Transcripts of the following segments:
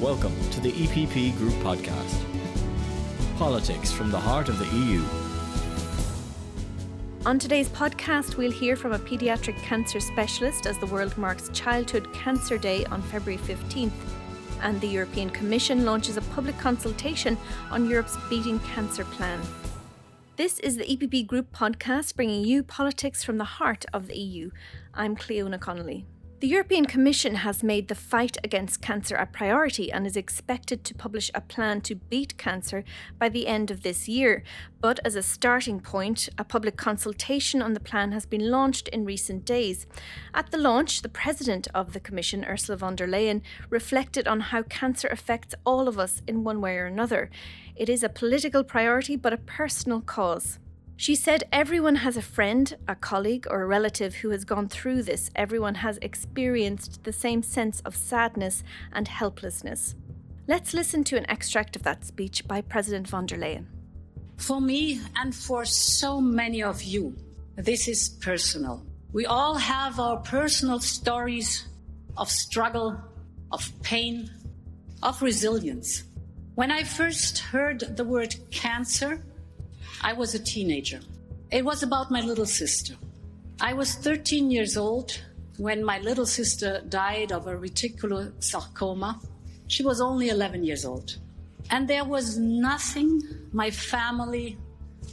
Welcome to the EPP Group Podcast. Politics from the heart of the EU. On today's podcast, we'll hear from a paediatric cancer specialist as the world marks Childhood Cancer Day on February 15th. And the European Commission launches a public consultation on Europe's Beating Cancer Plan. This is the EPP Group podcast bringing you politics from the heart of the EU. I'm Cleona Connolly. The European Commission has made the fight against cancer a priority and is expected to publish a plan to beat cancer by the end of this year. But as a starting point, a public consultation on the plan has been launched in recent days. At the launch, the President of the Commission, Ursula von der Leyen, reflected on how cancer affects all of us in one way or another. It is a political priority, but a personal cause. She said everyone has a friend, a colleague, or a relative who has gone through this. Everyone has experienced the same sense of sadness and helplessness. Let's listen to an extract of that speech by President von der Leyen. For me and for so many of you, this is personal. We all have our personal stories of struggle, of pain, of resilience. When I first heard the word cancer, I was a teenager. It was about my little sister. I was 13 years old when my little sister died of a reticular sarcoma. She was only 11 years old. And there was nothing my family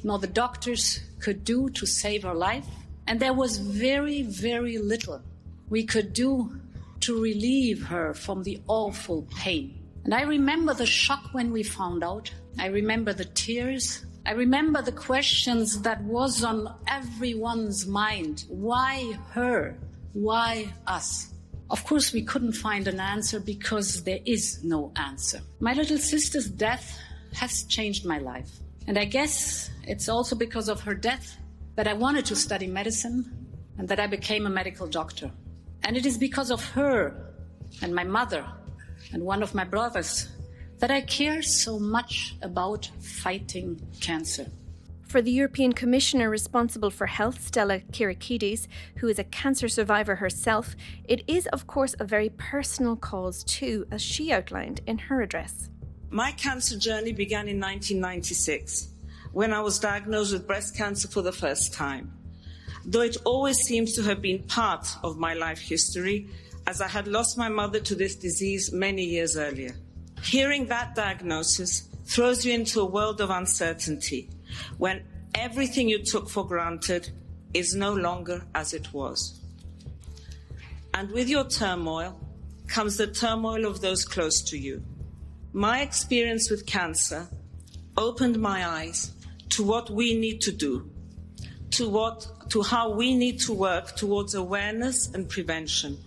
nor the doctors could do to save her life. And there was very, very little we could do to relieve her from the awful pain. And I remember the shock when we found out. I remember the tears. I remember the questions that was on everyone's mind. Why her? Why us? Of course, we couldn't find an answer because there is no answer. My little sister's death has changed my life. And I guess it's also because of her death that I wanted to study medicine and that I became a medical doctor. And it is because of her and my mother and one of my brothers that I care so much about fighting cancer. For the European Commissioner responsible for health, Stella Kyriakides, who is a cancer survivor herself, it is, of course, a very personal cause too, as she outlined in her address. My cancer journey began in 1996 when I was diagnosed with breast cancer for the first time. Though it always seems to have been part of my life history, as I had lost my mother to this disease many years earlier. Hearing that diagnosis throws you into a world of uncertainty when everything you took for granted is no longer as it was. And with your turmoil comes the turmoil of those close to you. My experience with cancer opened my eyes to what we need to do, to what, to how we need to work towards awareness and prevention,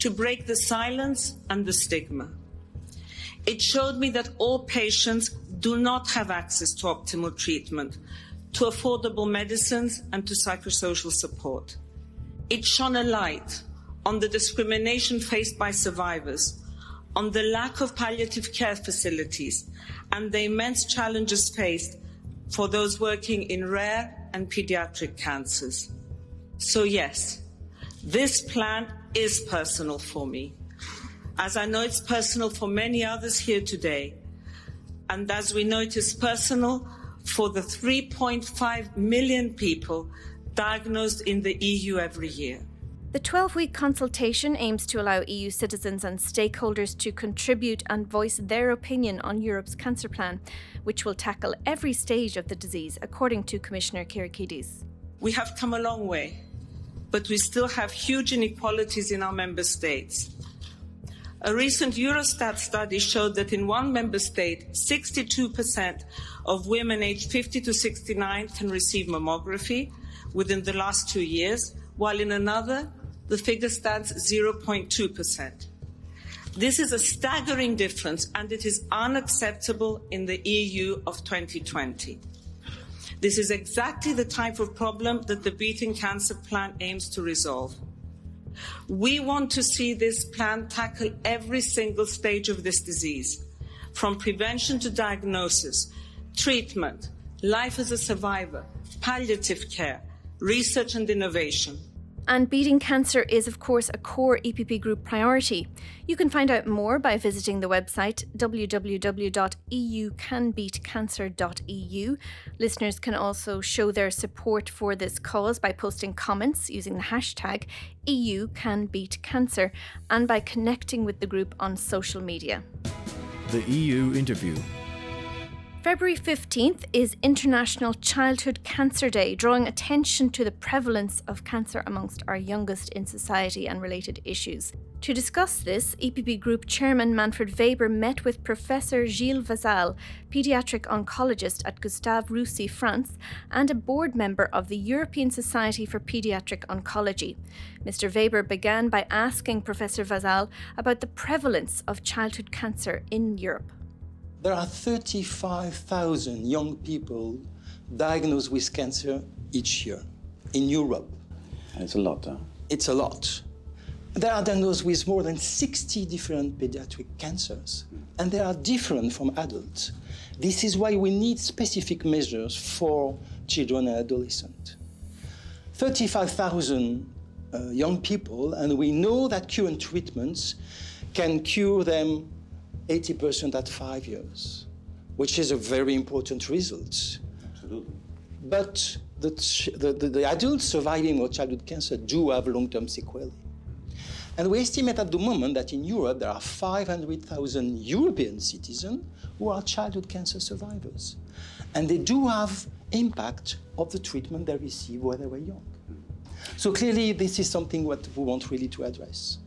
to break the silence and the stigma. It showed me that all patients do not have access to optimal treatment, to affordable medicines, and to psychosocial support. It shone a light on the discrimination faced by survivors, on the lack of palliative care facilities, and the immense challenges faced for those working in rare and pediatric cancers. So, yes, this plan is personal for me as I know it's personal for many others here today. And as we know, it is personal for the 3.5 million people diagnosed in the EU every year. The 12 week consultation aims to allow EU citizens and stakeholders to contribute and voice their opinion on Europe's cancer plan, which will tackle every stage of the disease, according to Commissioner Kyriakides. We have come a long way, but we still have huge inequalities in our member states. A recent Eurostat study showed that in one member state, 62% of women aged 50 to 69 can receive mammography within the last two years, while in another, the figure stands 0.2%. This is a staggering difference and it is unacceptable in the EU of 2020. This is exactly the type of problem that the Beating Cancer Plan aims to resolve. We want to see this plan tackle every single stage of this disease, from prevention to diagnosis, treatment, life as a survivor, palliative care, research and innovation. And beating cancer is, of course, a core EPP Group priority. You can find out more by visiting the website www.eucanbeatcancer.eu. Listeners can also show their support for this cause by posting comments using the hashtag EUCanBeatCancer and by connecting with the group on social media. The EU interview. February 15th is International Childhood Cancer Day, drawing attention to the prevalence of cancer amongst our youngest in society and related issues. To discuss this, EPP Group Chairman Manfred Weber met with Professor Gilles Vassal, paediatric oncologist at Gustave Roussy, France, and a board member of the European Society for Paediatric Oncology. Mr. Weber began by asking Professor Vassal about the prevalence of childhood cancer in Europe. There are 35,000 young people diagnosed with cancer each year in Europe. It's a lot, huh? It's a lot. They are diagnosed with more than 60 different pediatric cancers, and they are different from adults. This is why we need specific measures for children and adolescents. 35,000 uh, young people, and we know that current treatments can cure them 80% at five years, which is a very important result. Absolutely. But the, the, the, adults surviving with childhood cancer do have long-term sequelae. And we estimate at the moment that in Europe there are 500,000 European citizens who are childhood cancer survivors. And they do have impact of the treatment they received when they were young. So clearly this is something what we want really to address.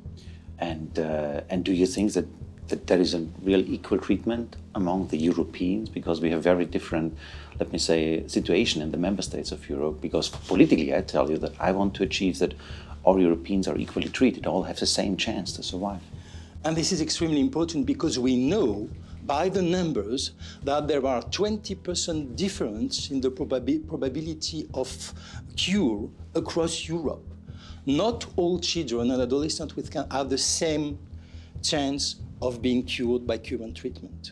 And, uh, and do you think that that there is a real equal treatment among the Europeans because we have very different, let me say, situation in the member states of Europe. Because politically, I tell you that I want to achieve that all Europeans are equally treated, all have the same chance to survive. And this is extremely important because we know by the numbers that there are 20% difference in the probabi- probability of cure across Europe. Not all children and adolescents with can have the same chance of being cured by current treatment.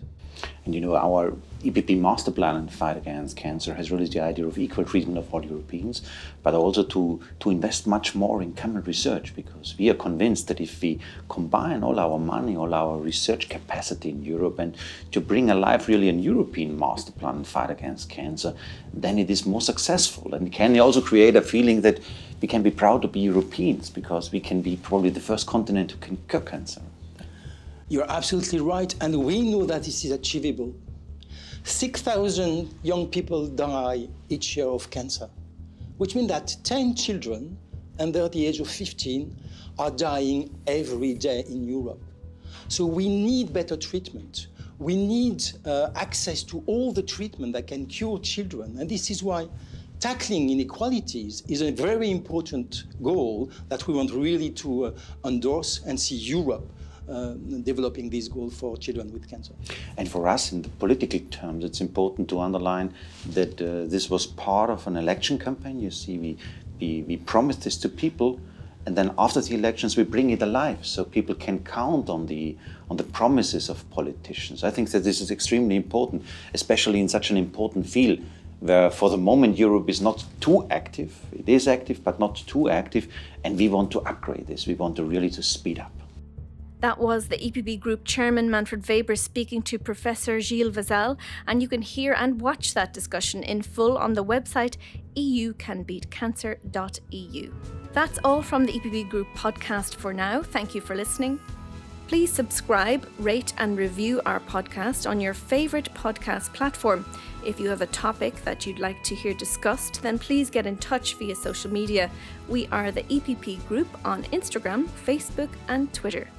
And you know, our EPP master plan in the fight against cancer has really the idea of equal treatment of all Europeans, but also to, to invest much more in common research because we are convinced that if we combine all our money, all our research capacity in Europe, and to bring alive really a European master plan in fight against cancer, then it is more successful. And can also create a feeling that we can be proud to be Europeans because we can be probably the first continent who can cure cancer. You're absolutely right, and we know that this is achievable. 6,000 young people die each year of cancer, which means that 10 children under the age of 15 are dying every day in Europe. So we need better treatment. We need uh, access to all the treatment that can cure children, and this is why tackling inequalities is a very important goal that we want really to uh, endorse and see Europe developing this goal for children with cancer. And for us, in the political terms, it's important to underline that uh, this was part of an election campaign. You see, we, we, we promised this to people, and then after the elections, we bring it alive so people can count on the, on the promises of politicians. I think that this is extremely important, especially in such an important field where for the moment Europe is not too active. It is active, but not too active, and we want to upgrade this. We want to really to speed up. That was the EPP Group Chairman Manfred Weber speaking to Professor Gilles Vassal, and you can hear and watch that discussion in full on the website eucanbeatcancer.eu. That's all from the EPP Group podcast for now. Thank you for listening. Please subscribe, rate, and review our podcast on your favourite podcast platform. If you have a topic that you'd like to hear discussed, then please get in touch via social media. We are the EPP Group on Instagram, Facebook, and Twitter.